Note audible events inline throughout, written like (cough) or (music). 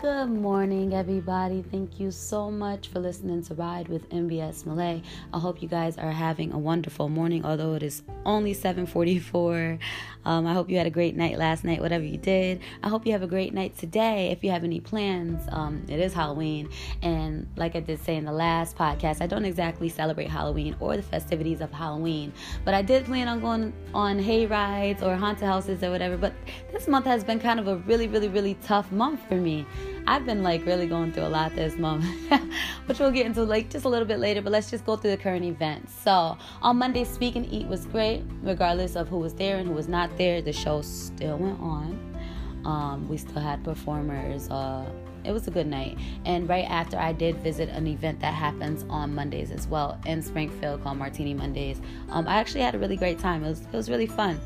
Good morning, everybody. Thank you so much for listening to Ride with MBS Malay. I hope you guys are having a wonderful morning, although it is only 7:44. Um, I hope you had a great night last night, whatever you did. I hope you have a great night today. If you have any plans, um, it is Halloween, and like I did say in the last podcast, I don't exactly celebrate Halloween or the festivities of Halloween, but I did plan on going on hay rides or haunted houses or whatever. But this month has been kind of a really, really, really tough month for me. I've been like really going through a lot this month, (laughs) which we'll get into like just a little bit later. But let's just go through the current events. So on Monday, Speak and Eat was great, regardless of who was there and who was not there. The show still went on. Um, we still had performers. Uh, it was a good night. And right after, I did visit an event that happens on Mondays as well in Springfield called Martini Mondays. Um, I actually had a really great time. It was it was really fun.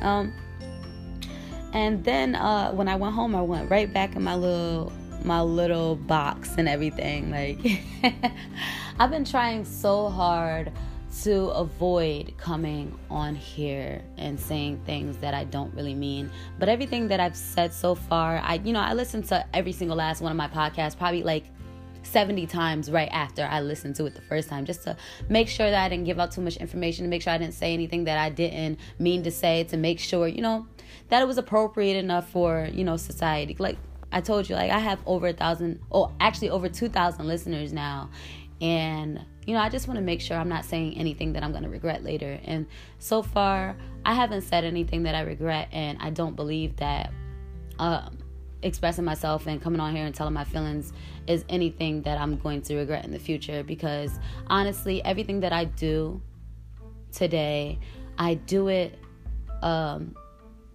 Um, and then uh, when I went home, I went right back in my little my little box and everything. Like (laughs) I've been trying so hard to avoid coming on here and saying things that I don't really mean. But everything that I've said so far, I you know, I listened to every single last one of my podcasts probably like 70 times right after I listened to it the first time just to make sure that I didn't give out too much information, to make sure I didn't say anything that I didn't mean to say, to make sure, you know, that it was appropriate enough for you know society. Like i told you like i have over a thousand oh actually over 2000 listeners now. And you know i just want to make sure i'm not saying anything that i'm going to regret later. And so far i haven't said anything that i regret and i don't believe that um, expressing myself and coming on here and telling my feelings is anything that i'm going to regret in the future because honestly everything that i do today i do it um,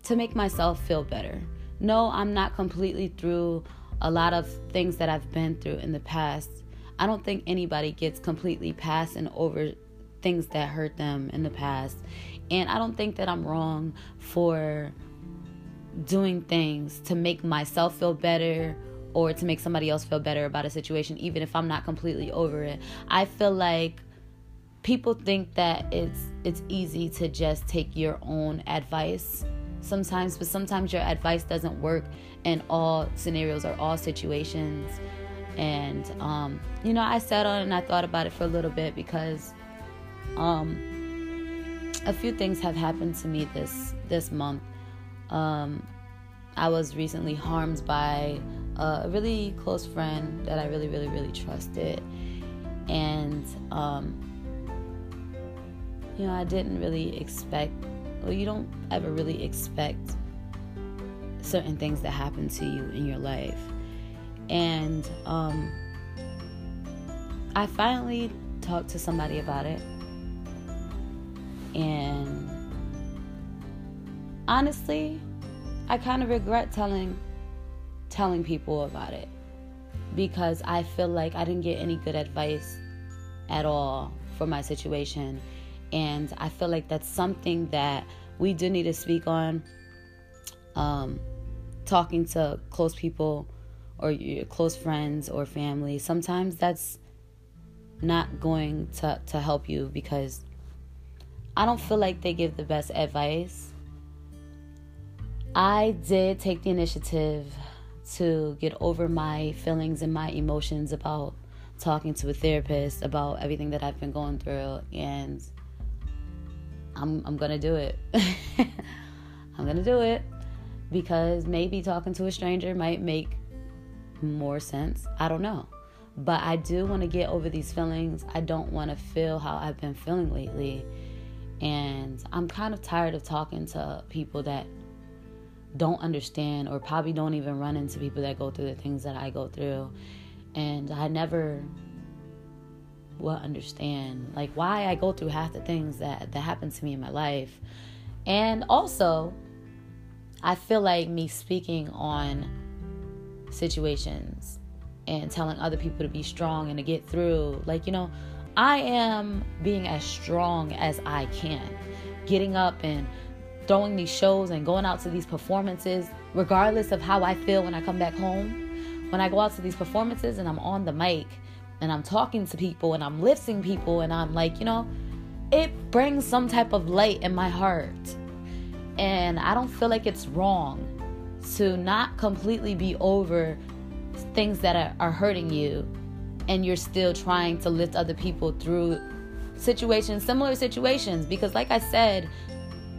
to make myself feel better. No, I'm not completely through a lot of things that I've been through in the past. I don't think anybody gets completely past and over things that hurt them in the past. And I don't think that I'm wrong for doing things to make myself feel better or to make somebody else feel better about a situation, even if I'm not completely over it. I feel like people think that it's it's easy to just take your own advice sometimes, but sometimes your advice doesn't work in all scenarios or all situations. And um, you know, I sat on and I thought about it for a little bit because um, a few things have happened to me this this month. Um, I was recently harmed by a really close friend that I really, really, really trusted, and um, you know, I didn't really expect well, you don't ever really expect certain things that happen to you in your life. And um, I finally talked to somebody about it. And honestly, I kind of regret telling telling people about it because I feel like I didn't get any good advice at all for my situation and I feel like that's something that we do need to speak on. Um, talking to close people or your close friends or family, sometimes that's not going to, to help you because I don't feel like they give the best advice. I did take the initiative to get over my feelings and my emotions about talking to a therapist about everything that I've been going through and I'm I'm gonna do it. (laughs) I'm gonna do it because maybe talking to a stranger might make more sense. I don't know. But I do want to get over these feelings. I don't want to feel how I've been feeling lately. And I'm kind of tired of talking to people that don't understand or probably don't even run into people that go through the things that I go through. And I never will understand like why I go through half the things that that happen to me in my life. And also, I feel like me speaking on situations and telling other people to be strong and to get through, like, you know, I am being as strong as I can. Getting up and throwing these shows and going out to these performances, regardless of how I feel when I come back home. When I go out to these performances and I'm on the mic and I'm talking to people and I'm lifting people and I'm like, you know, it brings some type of light in my heart. And I don't feel like it's wrong to not completely be over things that are, hurting you and you're still trying to lift other people through situations, similar situations. Because, like I said,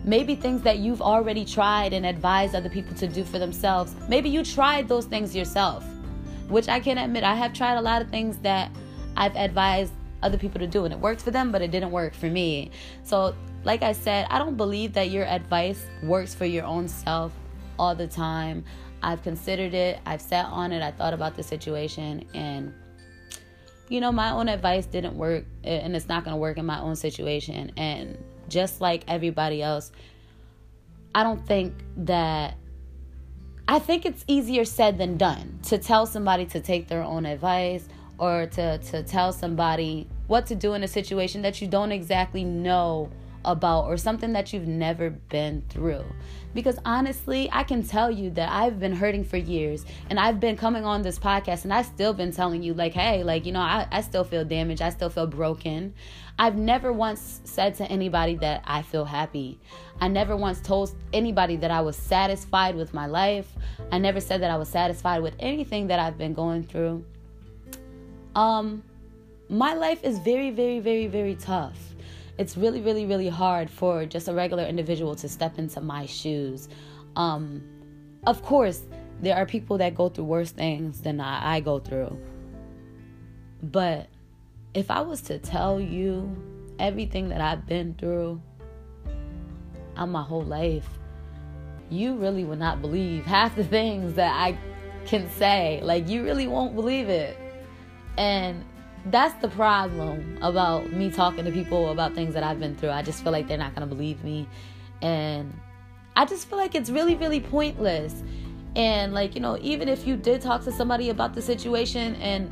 maybe things that you've already tried and advised other people to do for themselves, maybe you tried those things yourself, which I can admit I have tried a lot of things that I've advised other people to do and it worked for them, but it didn't work for me. So, like I said, I don't believe that your advice works for your own self all the time. I've considered it, I've sat on it, I thought about the situation, and you know, my own advice didn't work, and it's not going to work in my own situation. And just like everybody else, I don't think that. I think it's easier said than done to tell somebody to take their own advice or to, to tell somebody what to do in a situation that you don't exactly know about or something that you've never been through. Because honestly, I can tell you that I've been hurting for years and I've been coming on this podcast and I've still been telling you, like, hey, like, you know, I, I still feel damaged. I still feel broken. I've never once said to anybody that I feel happy. I never once told anybody that I was satisfied with my life. I never said that I was satisfied with anything that I've been going through. Um, my life is very, very, very, very tough it's really, really, really hard for just a regular individual to step into my shoes. Um, of course, there are people that go through worse things than I, I go through. But if I was to tell you everything that I've been through on my whole life, you really would not believe half the things that I can say. Like, you really won't believe it. And that's the problem about me talking to people about things that I've been through. I just feel like they're not going to believe me. And I just feel like it's really, really pointless. And, like, you know, even if you did talk to somebody about the situation and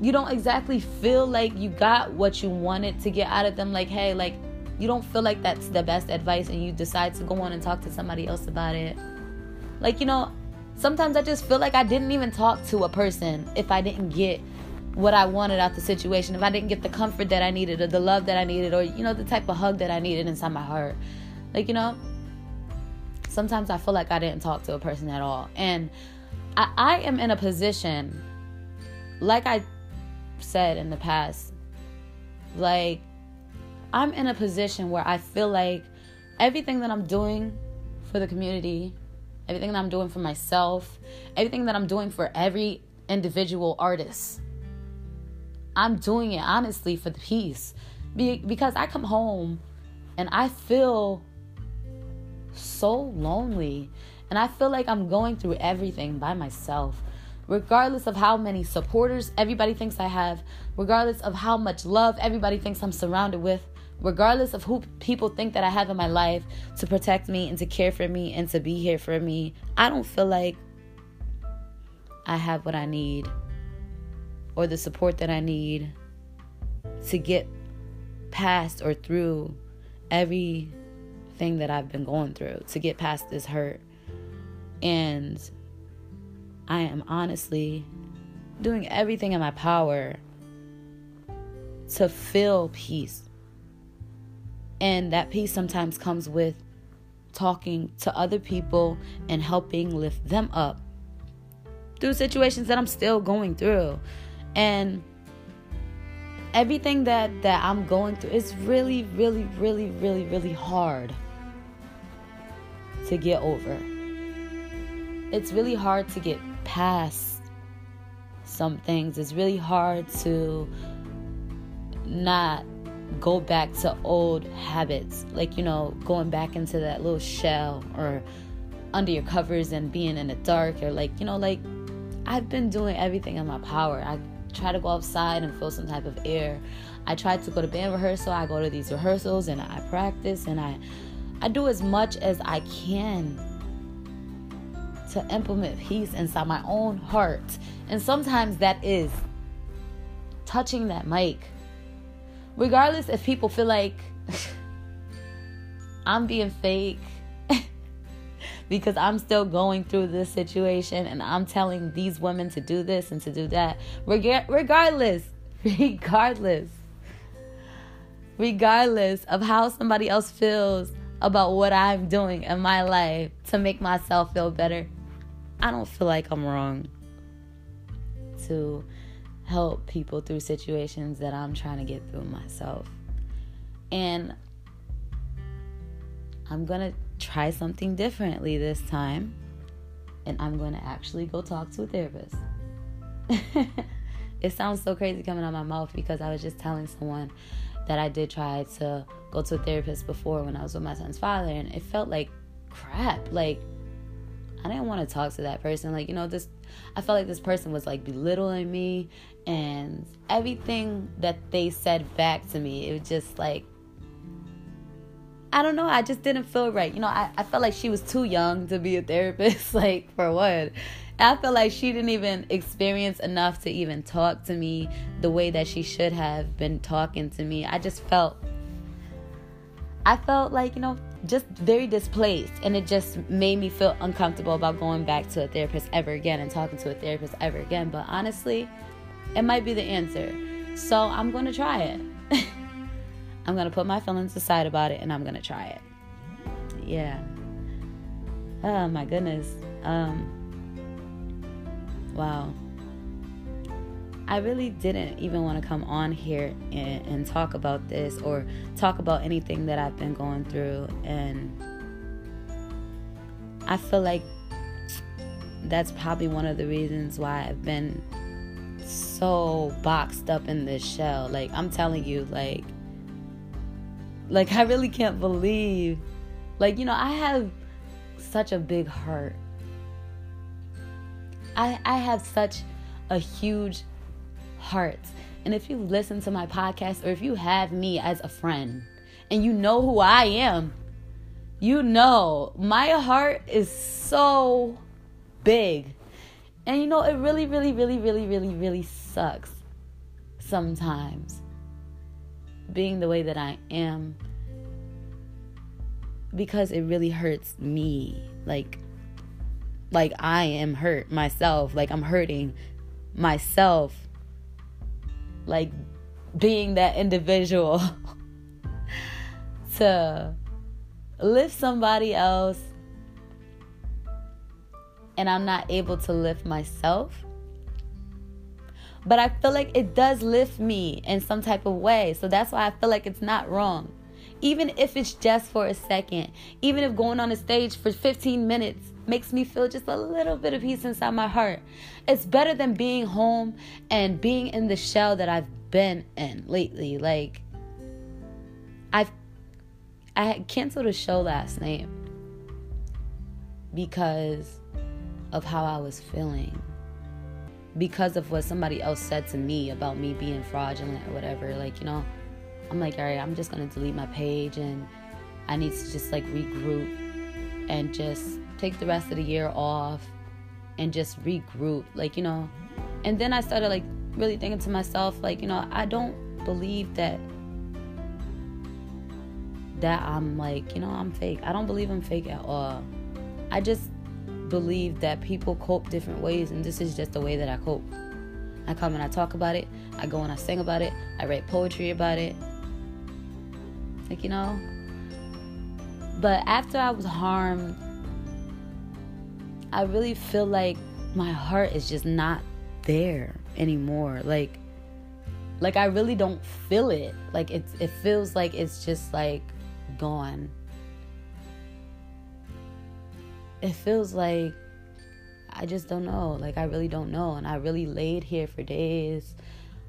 you don't exactly feel like you got what you wanted to get out of them, like, hey, like, you don't feel like that's the best advice and you decide to go on and talk to somebody else about it. Like, you know, sometimes I just feel like I didn't even talk to a person if I didn't get what I wanted out the situation, if I didn't get the comfort that I needed or the love that I needed or you know the type of hug that I needed inside my heart. Like, you know, sometimes I feel like I didn't talk to a person at all. And I, I am in a position like I said in the past, like I'm in a position where I feel like everything that I'm doing for the community, everything that I'm doing for myself, everything that I'm doing for every individual artist I'm doing it honestly for the peace. Be- because I come home and I feel so lonely. And I feel like I'm going through everything by myself. Regardless of how many supporters everybody thinks I have, regardless of how much love everybody thinks I'm surrounded with, regardless of who people think that I have in my life to protect me and to care for me and to be here for me, I don't feel like I have what I need or the support that I need to get past or through everything that I've been going through, to get past this hurt. And I am honestly doing everything in my power to feel peace. And that peace sometimes comes with talking to other people and helping lift them up through situations that I'm still going through and everything that that I'm going through is really really really really really hard to get over. It's really hard to get past some things. It's really hard to not go back to old habits, like you know, going back into that little shell or under your covers and being in the dark or like, you know, like I've been doing everything in my power. I try to go outside and feel some type of air. I try to go to band rehearsal. I go to these rehearsals and I practice and I I do as much as I can to implement peace inside my own heart. And sometimes that is touching that mic. Regardless if people feel like (laughs) I'm being fake because I'm still going through this situation and I'm telling these women to do this and to do that. Reg- regardless, (laughs) regardless, regardless of how somebody else feels about what I'm doing in my life to make myself feel better, I don't feel like I'm wrong. to help people through situations that I'm trying to get through myself. And I'm going to try something differently this time. And I'm going to actually go talk to a therapist. (laughs) it sounds so crazy coming out of my mouth because I was just telling someone that I did try to go to a therapist before when I was with my son's father, and it felt like crap. Like, I didn't want to talk to that person. Like, you know, this, I felt like this person was like belittling me, and everything that they said back to me, it was just like, I don't know. I just didn't feel right. You know, I, I felt like she was too young to be a therapist, (laughs) like, for what? I feel like she didn't even experience enough to even talk to me the way that she should have been talking to me. I just felt I felt like, you know, just very displaced and it just made me feel uncomfortable about going back to a therapist ever again and talking to a therapist ever again. But honestly, it might be the answer. So I'm going to try it. (laughs) I'm going to put my feelings aside about it and I'm going to try it. Yeah. Oh my goodness. Um Wow. I really didn't even want to come on here and, and, talk about this or talk about anything that I've been going through. And I feel like that's probably one of the reasons why I've been so boxed up in this shell. Like, I'm telling you, like, like I really can't believe, like, you know, I have such a big heart I, I have such a huge heart. And if you listen to my podcast or if you have me as a friend and you know who I am, you know my heart is so big. And you know, it really, really, really, really, really, really sucks sometimes being the way that I am because it really hurts me. Like, like I am hurt myself, like I'm hurting myself, like being that individual (laughs) to lift somebody else and I'm not able to lift myself. But I feel like it does lift me in some type of way. So that's why I feel like it's not wrong. Even if it's just for a second, even if going on a stage for 15 minutes makes me feel just a little bit of peace inside my heart. It's better than being home and being in the shell that I've been in lately. Like I've I had canceled a show last night because of how I was feeling. Because of what somebody else said to me about me being fraudulent or whatever. Like, you know, I'm like, all right, I'm just gonna delete my page and I need to just like regroup and just take the rest of the year off and just regroup like you know and then i started like really thinking to myself like you know i don't believe that that i'm like you know i'm fake i don't believe i'm fake at all i just believe that people cope different ways and this is just the way that i cope i come and i talk about it i go and i sing about it i write poetry about it like you know but after i was harmed I really feel like my heart is just not there anymore. Like like I really don't feel it. Like it's it feels like it's just like gone. It feels like I just don't know. Like I really don't know and I really laid here for days.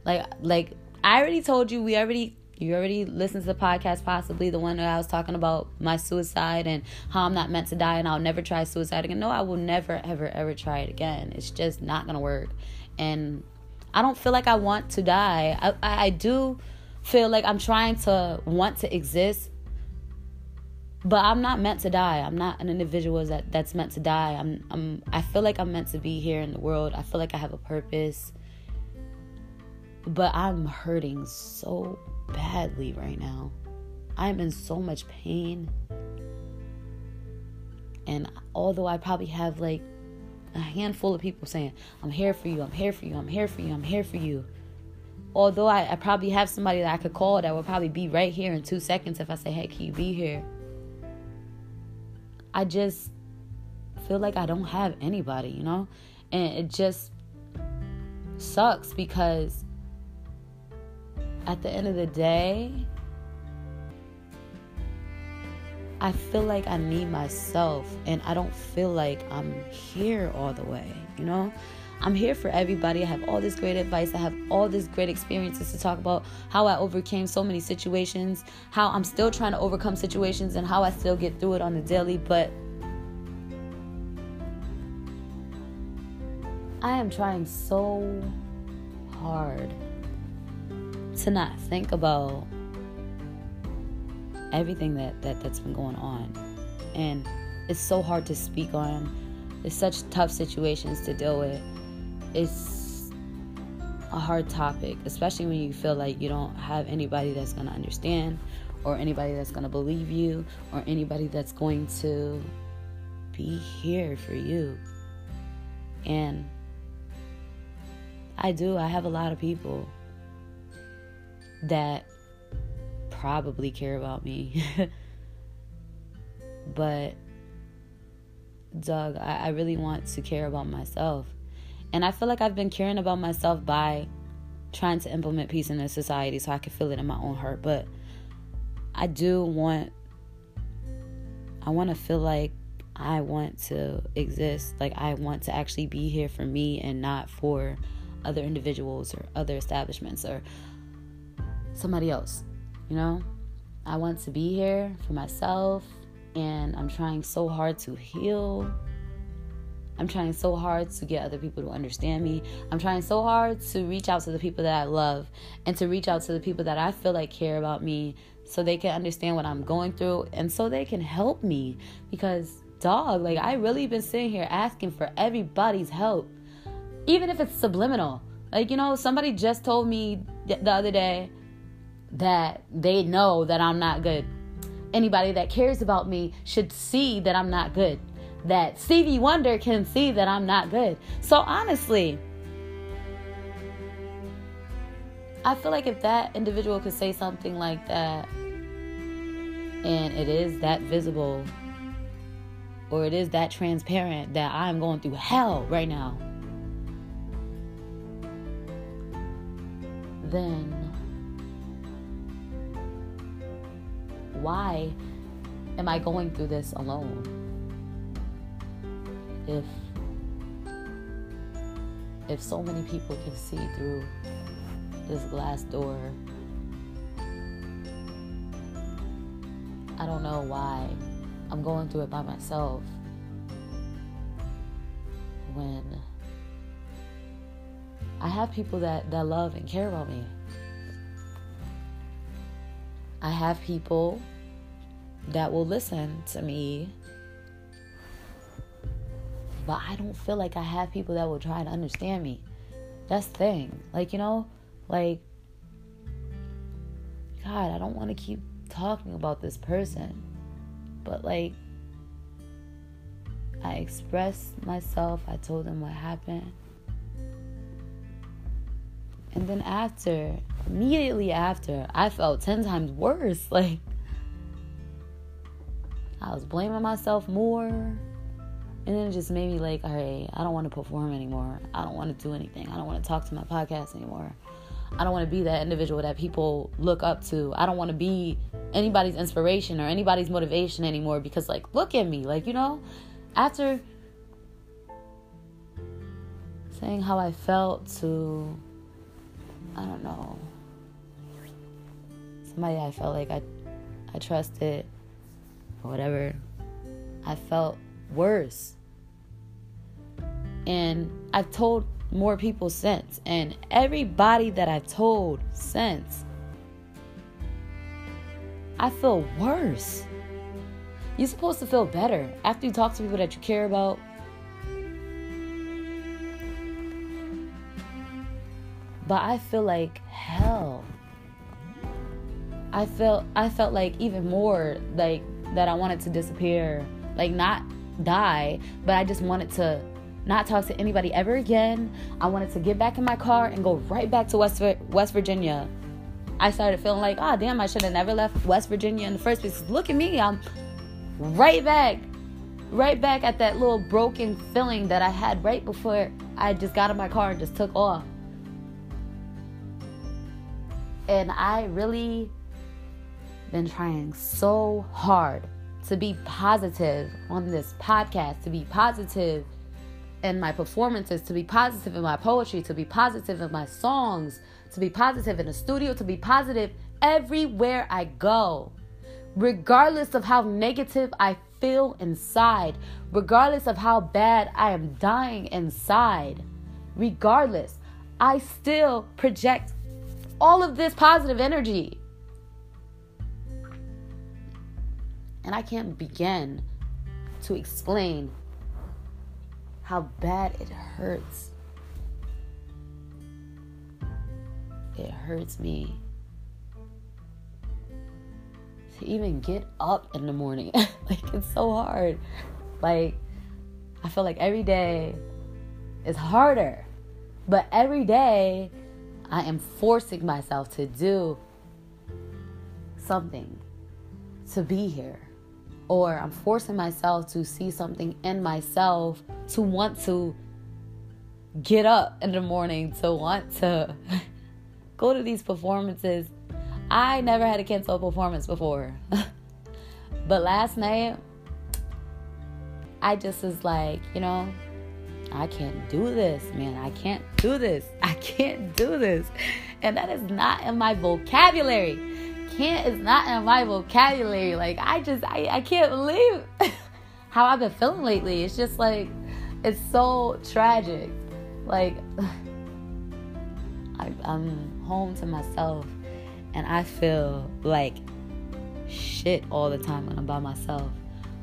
Like like I already told you we already you already listened to the podcast, possibly the one that I was talking about my suicide and how I'm not meant to die and I'll never try suicide again. No, I will never, ever, ever try it again. It's just not gonna work. And I don't feel like I want to die. I, I, I do feel like I'm trying to want to exist, but I'm not meant to die. I'm not an individual that that's meant to die. I'm I'm I feel like I'm meant to be here in the world. I feel like I have a purpose. But I'm hurting so badly right now. I'm in so much pain. And although I probably have like a handful of people saying, I'm here for you, I'm here for you, I'm here for you, I'm here for you. Although I, I probably have somebody that I could call that would probably be right here in two seconds if I say, hey, can you be here? I just feel like I don't have anybody, you know? And it just sucks because at the end of the day, I feel like I need myself and I don't feel like I'm here all the way, you know? I'm here for everybody. I have all this great advice. I have all this great experiences to talk about how I overcame so many situations, how I'm still trying to overcome situations, and how I still get through it on the daily. But I am trying so hard to not think about everything that, that that's been going on and it's so hard to speak on it's such tough situations to deal with it's a hard topic especially when you feel like you don't have anybody that's going to understand or anybody that's going to believe you or anybody that's going to be here for you and i do i have a lot of people that probably care about me. (laughs) but, dog, I, I really want to care about myself. And I feel like I've been caring about myself by trying to implement peace in the society so I can feel it in my own heart. But I do want, I want to feel like I want to exist. Like I want to actually be here for me and not for other individuals or other establishments or somebody else. You know, I want to be here for myself, and I'm trying so hard to heal. I'm trying so hard to get other people to understand me. I'm trying so hard to reach out to the people that I love and to reach out to the people that I feel like care about me so they can understand what I'm going through and so they can help me. Because, dog, like, I really been sitting here asking for everybody's help, even if it's subliminal. Like, you know, somebody just told me the other day, that they know that I'm not good. Anybody that cares about me should see that I'm not good. That Stevie Wonder can see that I'm not good. So honestly, I feel like if that individual could say something like that and it is that visible or it is that transparent that I'm going through hell right now, then why am I going through this alone? If if so many people can see through this glass door, I don't know why I'm going through it by myself when I have people that, that love and care about me. I have people that will listen to me. But I don't feel like I have people that will try to understand me. That's the thing. Like, you know, like, God, I don't want to keep talking about this person. But, like, I expressed myself, I told them what happened. And then after, immediately after, I felt 10 times worse. (laughs) Like, I was blaming myself more. And then it just made me like, all right, I don't want to perform anymore. I don't want to do anything. I don't want to talk to my podcast anymore. I don't want to be that individual that people look up to. I don't want to be anybody's inspiration or anybody's motivation anymore because, like, look at me. Like, you know, after saying how I felt to, I don't know, somebody I felt like I, I trusted or whatever, I felt worse. And I've told more people since, and everybody that I've told since, I feel worse. You're supposed to feel better after you talk to people that you care about. But I feel like hell. I felt I felt like even more like that I wanted to disappear, like not die, but I just wanted to not talk to anybody ever again. I wanted to get back in my car and go right back to West West Virginia. I started feeling like, oh damn, I should have never left West Virginia in the first place. Look at me, I'm right back, right back at that little broken feeling that I had right before I just got in my car and just took off. And I really been trying so hard to be positive on this podcast, to be positive in my performances, to be positive in my poetry, to be positive in my songs, to be positive in the studio, to be positive everywhere I go. Regardless of how negative I feel inside, regardless of how bad I am dying inside, regardless, I still project all of this positive energy. And I can't begin to explain how bad it hurts. It hurts me to even get up in the morning. (laughs) like, it's so hard. Like, I feel like every day is harder. But every day, I am forcing myself to do something to be here or I'm forcing myself to see something in myself to want to get up in the morning, to want to (laughs) go to these performances. I never had to cancel a performance before. (laughs) but last night, I just was like, you know, I can't do this, man. I can't do this. (laughs) I can't do this. And that is not in my vocabulary can't is not in my vocabulary. Like I just I, I can't believe (laughs) how I've been feeling lately. It's just like it's so tragic. Like (sighs) I, I'm home to myself and I feel like shit all the time when I'm by myself.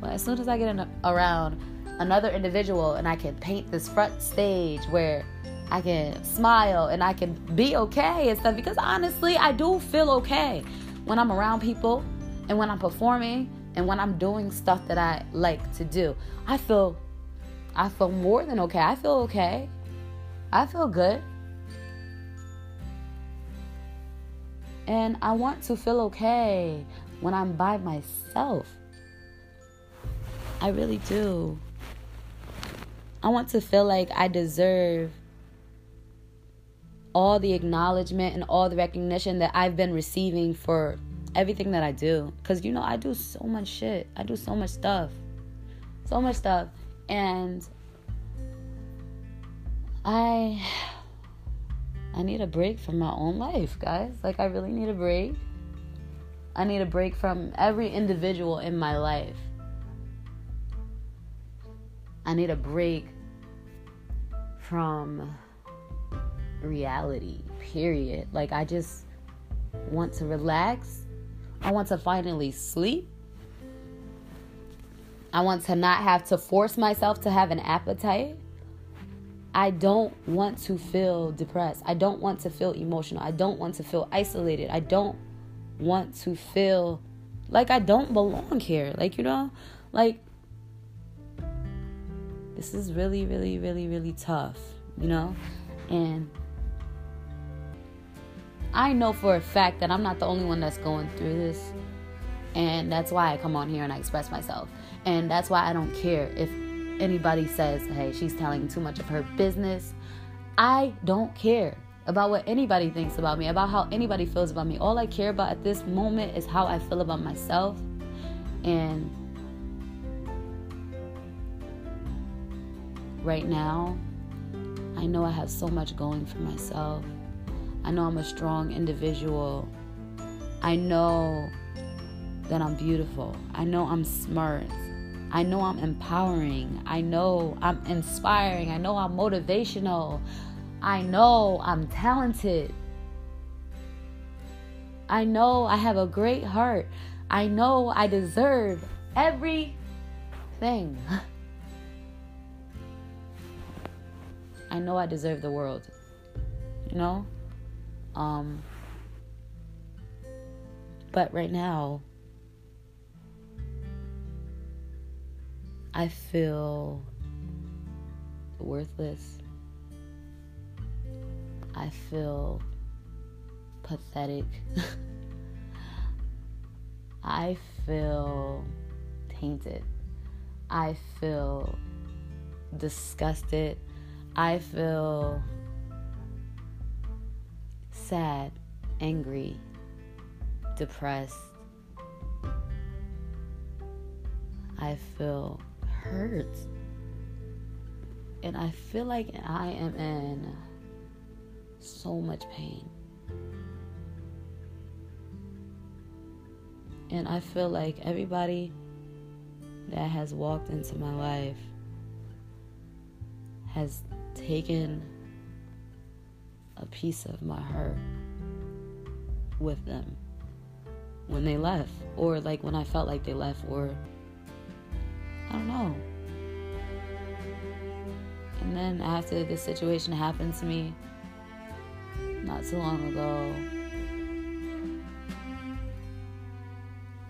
But as soon as I get in, around another individual and I can paint this front stage where I can smile and I can be okay and stuff because honestly, I do feel okay when I'm around people and when I'm performing and when I'm doing stuff that I like to do. I feel I feel more than okay. I feel okay. I feel good. And I want to feel okay when I'm by myself. I really do. I want to feel like I deserve all the acknowledgement and all the recognition that I've been receiving for everything that I do. Because, you know, I do so much shit. I do so much stuff. So much stuff. And I. I need a break from my own life, guys. Like, I really need a break. I need a break from every individual in my life. I need a break from reality, period. Like, I just want to relax. I want to finally sleep. I want to not have to force myself to have an appetite. I don't want to feel depressed. I don't want to feel emotional. I don't want to feel isolated. I don't want to feel like I don't belong here. Like, you know, like this is really, really, really, really tough, you know? And I know for a fact that I'm not the only one that's going through this. And that's why I come on here and I express myself. And that's why I don't care if anybody says, hey, she's telling too much of her business. I don't care about what anybody thinks about me, about how anybody feels about me. All I care about at this moment is how I feel about myself. And right now, I know I have so much going for myself. I know I'm a strong individual. I know that I'm beautiful. I know I'm smart. I know I'm empowering. I know I'm inspiring. I know I'm motivational. I know I'm talented. I know I have a great heart. I know I deserve everything. I know I deserve the world. You know? Um, but right now, I feel worthless. I feel pathetic. (laughs) I feel tainted. I feel disgusted. I feel sad angry, depressed. I feel hurt. And I feel like I am in so much pain. And I feel like everybody that has walked into my life has taken a piece of my heart with them when they left, or like when I felt like they left, or I don't know. And then after this situation happened to me not so long ago,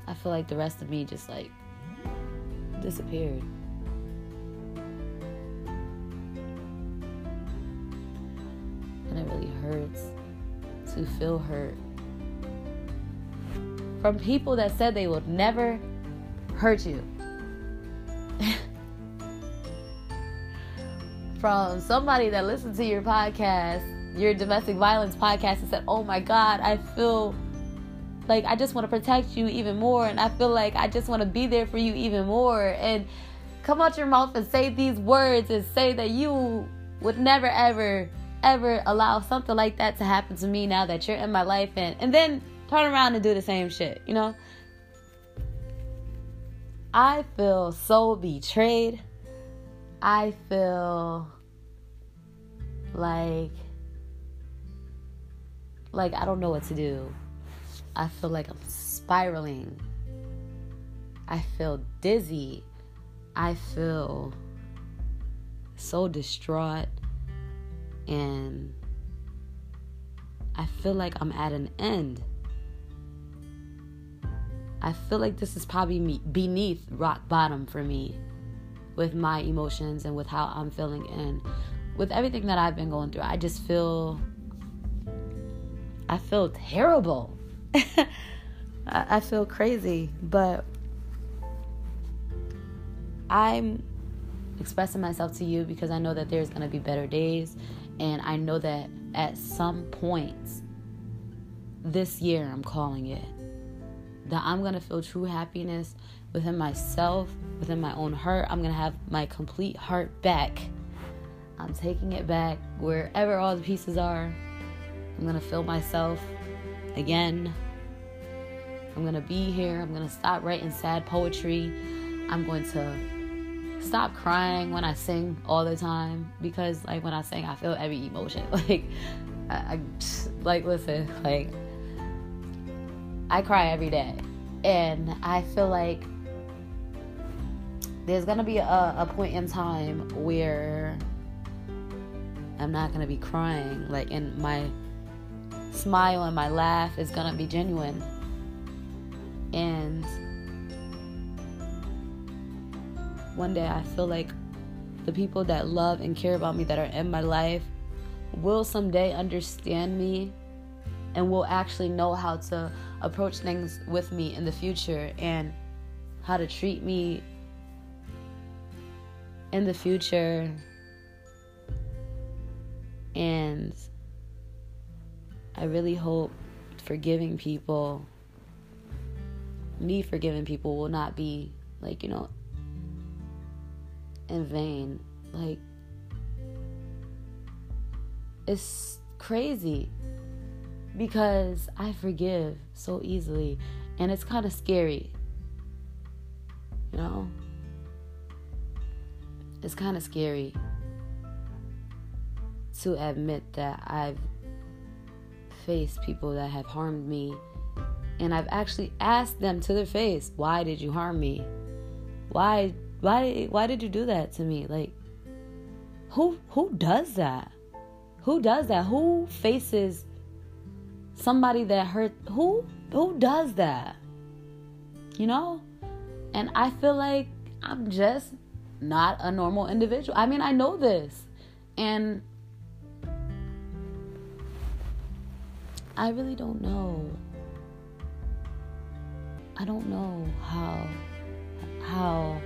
I feel like the rest of me just like disappeared. To feel hurt from people that said they would never hurt you. (laughs) from somebody that listened to your podcast, your domestic violence podcast, and said, Oh my God, I feel like I just want to protect you even more. And I feel like I just want to be there for you even more. And come out your mouth and say these words and say that you would never, ever, ever allow something like that to happen to me now that you're in my life. And, and then turn around and do the same shit, you know? I feel so betrayed. I feel like like I don't know what to do. I feel like I'm spiraling. I feel dizzy. I feel so distraught and I feel like I'm at an end. I feel like this is probably beneath rock bottom for me with my emotions and with how I'm feeling and with everything that I've been going through. I just feel I feel terrible. (laughs) I feel crazy, but I'm expressing myself to you because I know that there's going to be better days and I know that at some point this year I'm calling it that I'm going to feel true happiness within myself, within my own heart. I'm going to have my complete heart back. I'm taking it back wherever all the pieces are. I'm going to feel myself again. I'm going to be here. I'm going to stop writing sad poetry. I'm going to stop crying when I sing all the time because like when I sing I feel every emotion. (laughs) Like I, I like listen, like I cry every day. And I feel like there's gonna be a, a point in time where I'm not gonna be crying. Like, and my smile and my laugh is gonna be genuine. And one day I feel like the people that love and care about me that are in my life will someday understand me and will actually know how to approach things with me in the future and how to treat me in the future. And I really hope forgiving people, me forgiving people, will not be like, you know, in vain. Like, it's crazy because I forgive so easily and it's kind of scary. You know? It's kind of scary to admit that I've faced people that have harmed me and I've actually asked them to their face, "Why did you harm me? Why why why did you do that to me?" Like who who does that? Who does that? Who faces somebody that hurt who who does that you know and i feel like i'm just not a normal individual i mean i know this and i really don't know i don't know how how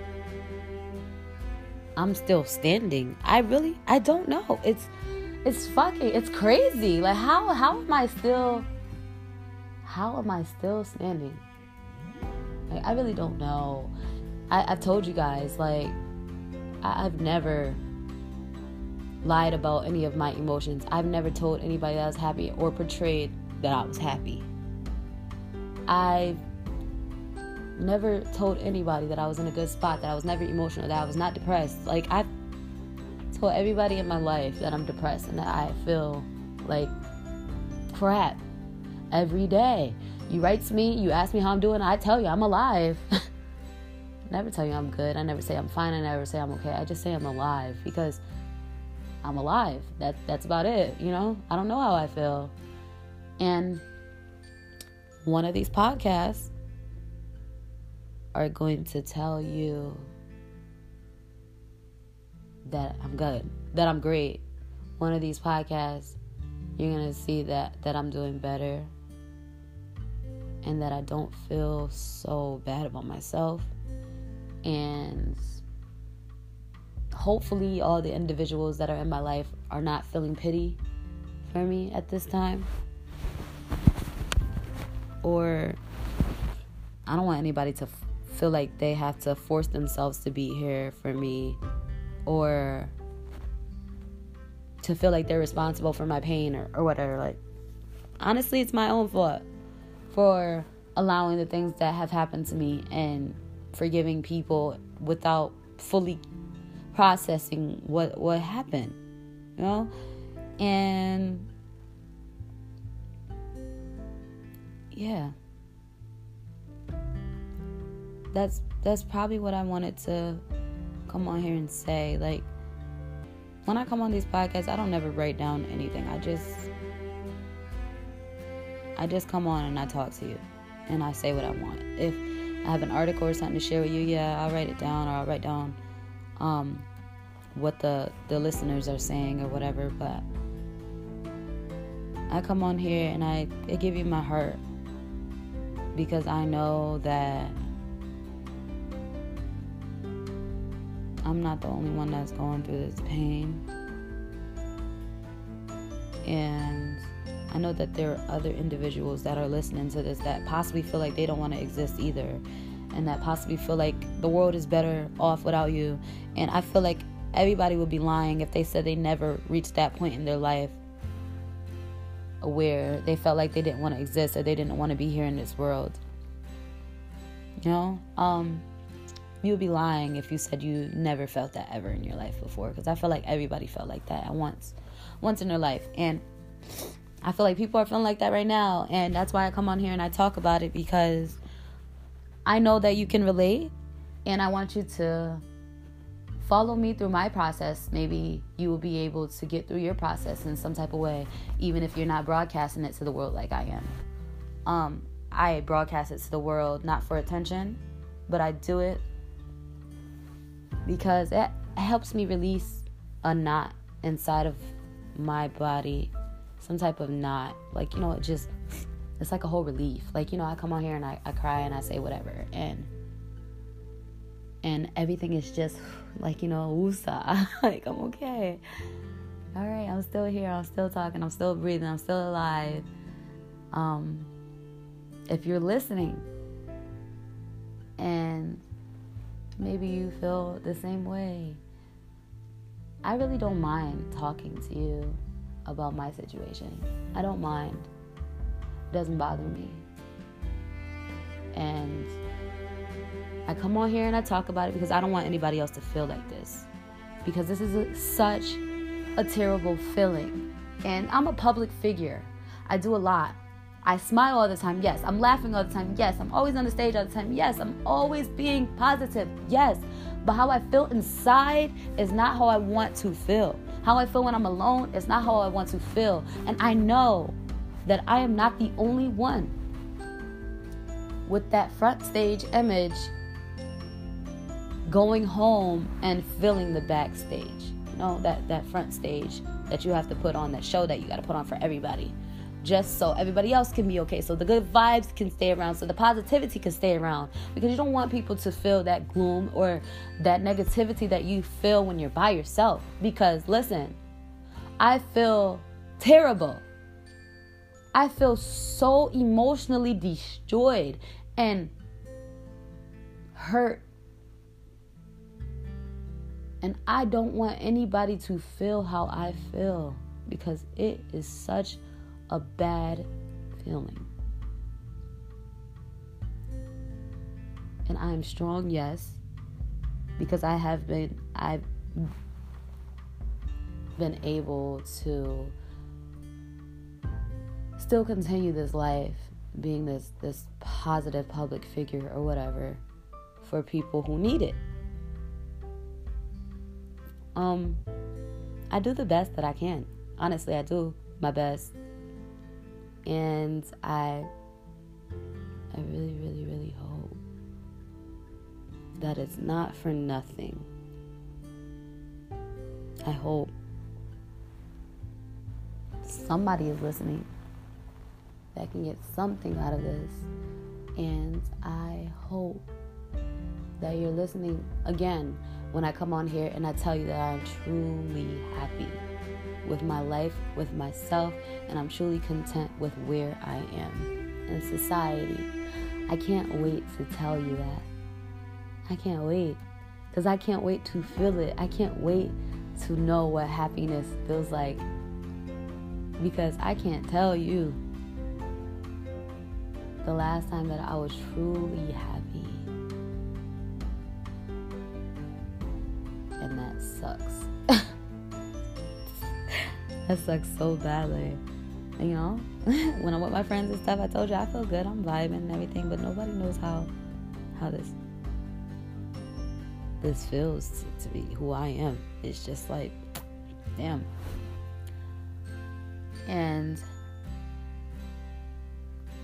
i'm still standing i really i don't know it's it's fucking it's crazy like how how am i still how am I still standing? Like, I really don't know. I, have told you guys, like, I, I've never lied about any of my emotions. I've never told anybody that I was happy or portrayed that I was happy. I've never told anybody that I was in a good spot, that I was never emotional, that I was not depressed. Like, I've told everybody in my life that I'm depressed and that I feel like crap every day. You write to me, you ask me how I'm doing, I tell you I'm alive. (laughs) never tell you I'm good. I never say I'm fine. I never say I'm okay. I just say I'm alive because I'm alive. That that's about it, you know? I don't know how I feel. And one of these podcasts are going to tell you that I'm good, that I'm great. One of these podcasts, you're going to see that that I'm doing better and that I don't feel so bad about myself. And hopefully, all the individuals that are in my life are not feeling pity for me at this time. Or I don't want anybody to feel like they have to force themselves to be here for me or to feel like they're responsible for my pain or, or whatever. Like, honestly, it's my own fault for allowing the things that have happened to me and forgiving people without fully processing what what happened you know and yeah that's that's probably what I wanted to come on here and say like when I come on these podcasts I don't never write down anything I just I just come on and I talk to you and I say what I want. If I have an article or something to share with you, yeah, I'll write it down or I'll write down um, what the the listeners are saying or whatever. But I come on here and I, I give you my heart because I know that I'm not the only one that's going through this pain. And I know that there are other individuals that are listening to this that possibly feel like they don't want to exist either, and that possibly feel like the world is better off without you. And I feel like everybody would be lying if they said they never reached that point in their life where they felt like they didn't want to exist or they didn't want to be here in this world. You know, um, you would be lying if you said you never felt that ever in your life before, because I feel like everybody felt like that at once, once in their life, and I feel like people are feeling like that right now. And that's why I come on here and I talk about it because I know that you can relate. And I want you to follow me through my process. Maybe you will be able to get through your process in some type of way, even if you're not broadcasting it to the world like I am. Um, I broadcast it to the world not for attention, but I do it because it helps me release a knot inside of my body some type of knot. Like, you know, it just, it's like a whole relief. Like, you know, I come on here and I, I cry and I say whatever. And, and everything is just like, you know, woosah. (laughs) like, I'm okay. All right, I'm still here. I'm still talking. I'm still breathing. I'm still alive. Um, if you're listening and maybe you feel the same way, I really don't mind talking to you about my situation. I don't mind. It doesn't bother me. And I come on here and I talk about it because I don't want anybody else to feel like this. Because this is a, such a terrible feeling. And I'm a public figure. I do a lot. I smile all the time. Yes. I'm laughing all the time. Yes. I'm always on the stage all the time. Yes. I'm always being positive. Yes. But how I feel inside is not how I want to feel. How I feel when I'm alone is not how I want to feel. And I know that I am not the only one with that front stage image going home and filling the backstage. You know, that, that front stage that you have to put on, that show that you got to put on for everybody just so everybody else can be okay. So the good vibes can stay around, so the positivity can stay around. Because you don't want people to feel that gloom or that negativity that you feel when you're by yourself. Because listen, I feel terrible. I feel so emotionally destroyed and hurt. And I don't want anybody to feel how I feel because it is such a bad feeling. And I am strong, yes, because I have been I've been able to still continue this life being this this positive public figure or whatever for people who need it. Um I do the best that I can. Honestly, I do my best. And I I really really really hope that it's not for nothing. I hope somebody is listening that can get something out of this. And I hope that you're listening again when I come on here and I tell you that I'm truly happy with my life, with myself, and I'm truly content with where I am in society. I can't wait to tell you that. I can't wait because I can't wait to feel it. I can't wait to know what happiness feels like because I can't tell you the last time that I was truly happy. (laughs) that sucks so badly. You know, (laughs) when I'm with my friends and stuff, I told you I feel good. I'm vibing and everything, but nobody knows how how this this feels to be who I am. It's just like, damn. And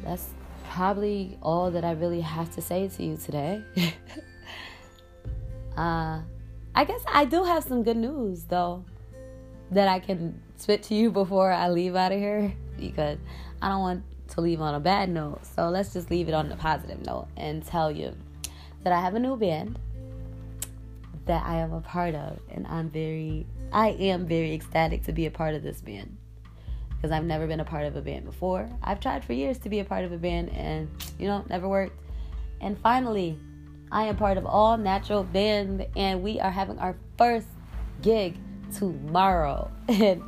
that's probably all that I really have to say to you today. (laughs) uh, I guess I do have some good news though that I can spit to you before I leave out of here because I don't want to leave on a bad note. So let's just leave it on a positive note and tell you that I have a new band that I am a part of and I'm very I am very ecstatic to be a part of this band because I've never been a part of a band before. I've tried for years to be a part of a band and, you know, never worked. And finally, I am part of All Natural Band and we are having our first gig tomorrow. (laughs) And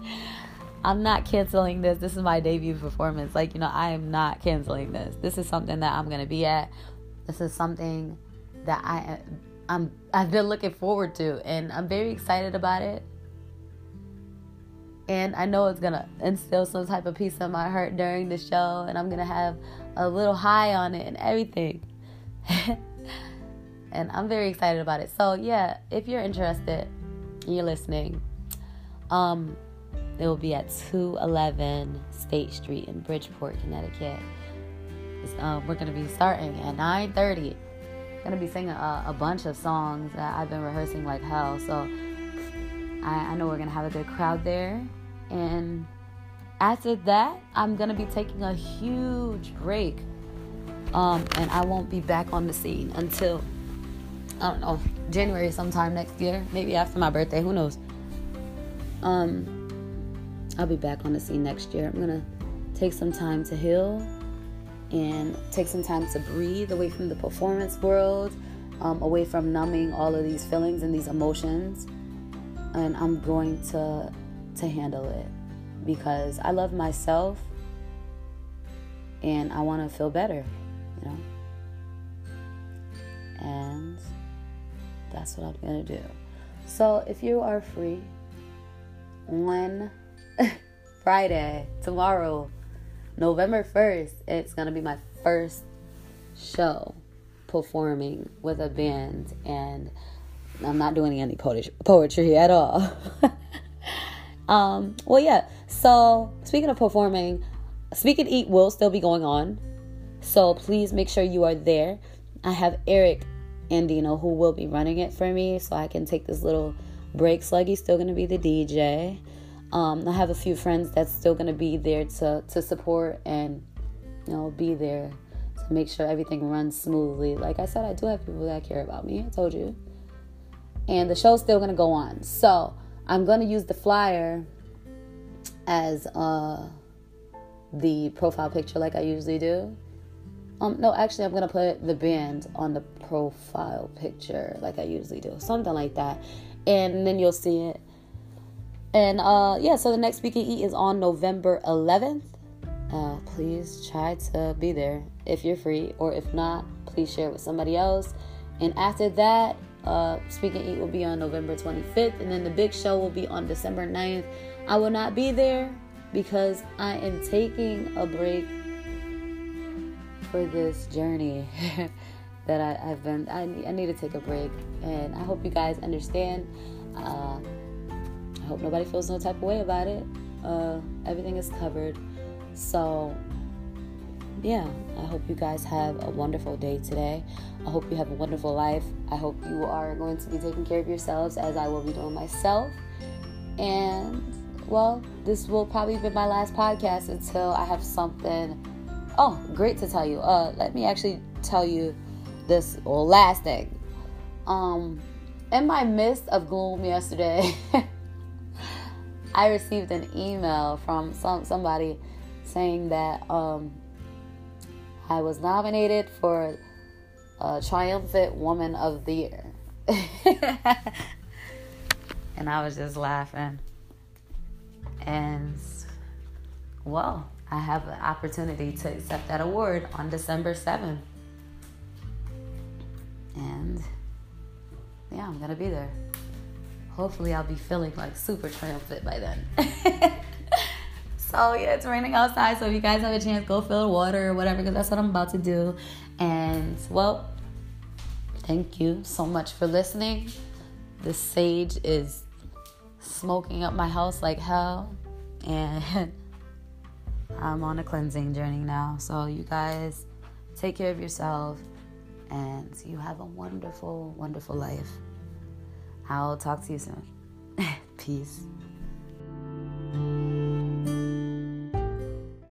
I'm not canceling this. This is my debut performance. Like, you know, I am not canceling this. This is something that I'm going to be at. This is something that I I'm I've been looking forward to and I'm very excited about it and I know it's gonna instill some type of peace in my heart during the show, and I'm gonna have a little high on it and everything. (laughs) and I'm very excited about it. So yeah, if you're interested you're listening, um, it will be at 211 State Street in Bridgeport, Connecticut. Um, we're gonna be starting at 9:30. Gonna be singing a, a bunch of songs that I've been rehearsing like hell. So I, I know we're gonna have a good crowd there. And after that, I'm gonna be taking a huge break. Um, and I won't be back on the scene until I don't know, January sometime next year, maybe after my birthday, who knows. Um I'll be back on the scene next year. I'm gonna take some time to heal and take some time to breathe away from the performance world, um, away from numbing all of these feelings and these emotions. And I'm going to to handle it because I love myself and I want to feel better, you know. And that's what I'm going to do. So if you are free on (laughs) Friday, tomorrow, November 1st, it's going to be my first show performing with a band and I'm not doing any poetry at all. (laughs) Um, well, yeah. So speaking of performing, Speak and Eat will still be going on. So please make sure you are there. I have Eric Andino who will be running it for me, so I can take this little break. Sluggy's still gonna be the DJ. Um, I have a few friends that's still gonna be there to to support and you know be there to make sure everything runs smoothly. Like I said, I do have people that care about me. I told you. And the show's still gonna go on. So I'm going to use the flyer as uh, the profile picture like I usually do. Um, no, actually, I'm gonna put the band on the profile picture like I usually do, something like that, and then you'll see it. And uh, yeah, so the next Speak and Eat is on November 11th. Uh, please try to be there if you're free, or if not, please share it with somebody else. And after that, uh, Speak and Eat will be on November 25th, and then the big show will be on December 9th. I will not be there because I am taking a break for this journey (laughs) that I, have been. I, I, need to take a break, and I hope you guys understand. Uh, I hope nobody feels no type of way about it. Uh, everything is covered. So, yeah, I hope you guys have a wonderful day today. I hope you have a wonderful life. I hope you are going to be taking care of yourselves as I will be doing myself. And, well, this will probably be my last podcast until I have something. Oh, great to tell you. Uh, let me actually tell you this well, last thing. Um, in my midst of gloom yesterday, (laughs) I received an email from some somebody saying that um, I was nominated for a triumphant woman of the year. (laughs) and I was just laughing. And well, I have the opportunity to accept that award on December 7th. And yeah, I'm gonna be there hopefully I'll be feeling like super triumphant by then. (laughs) so yeah, it's raining outside. So if you guys have a chance, go fill water or whatever, because that's what I'm about to do. And well, thank you so much for listening. The sage is smoking up my house like hell, and (laughs) I'm on a cleansing journey now. So you guys take care of yourself, and you have a wonderful, wonderful life. I'll talk to you soon. (laughs) Peace.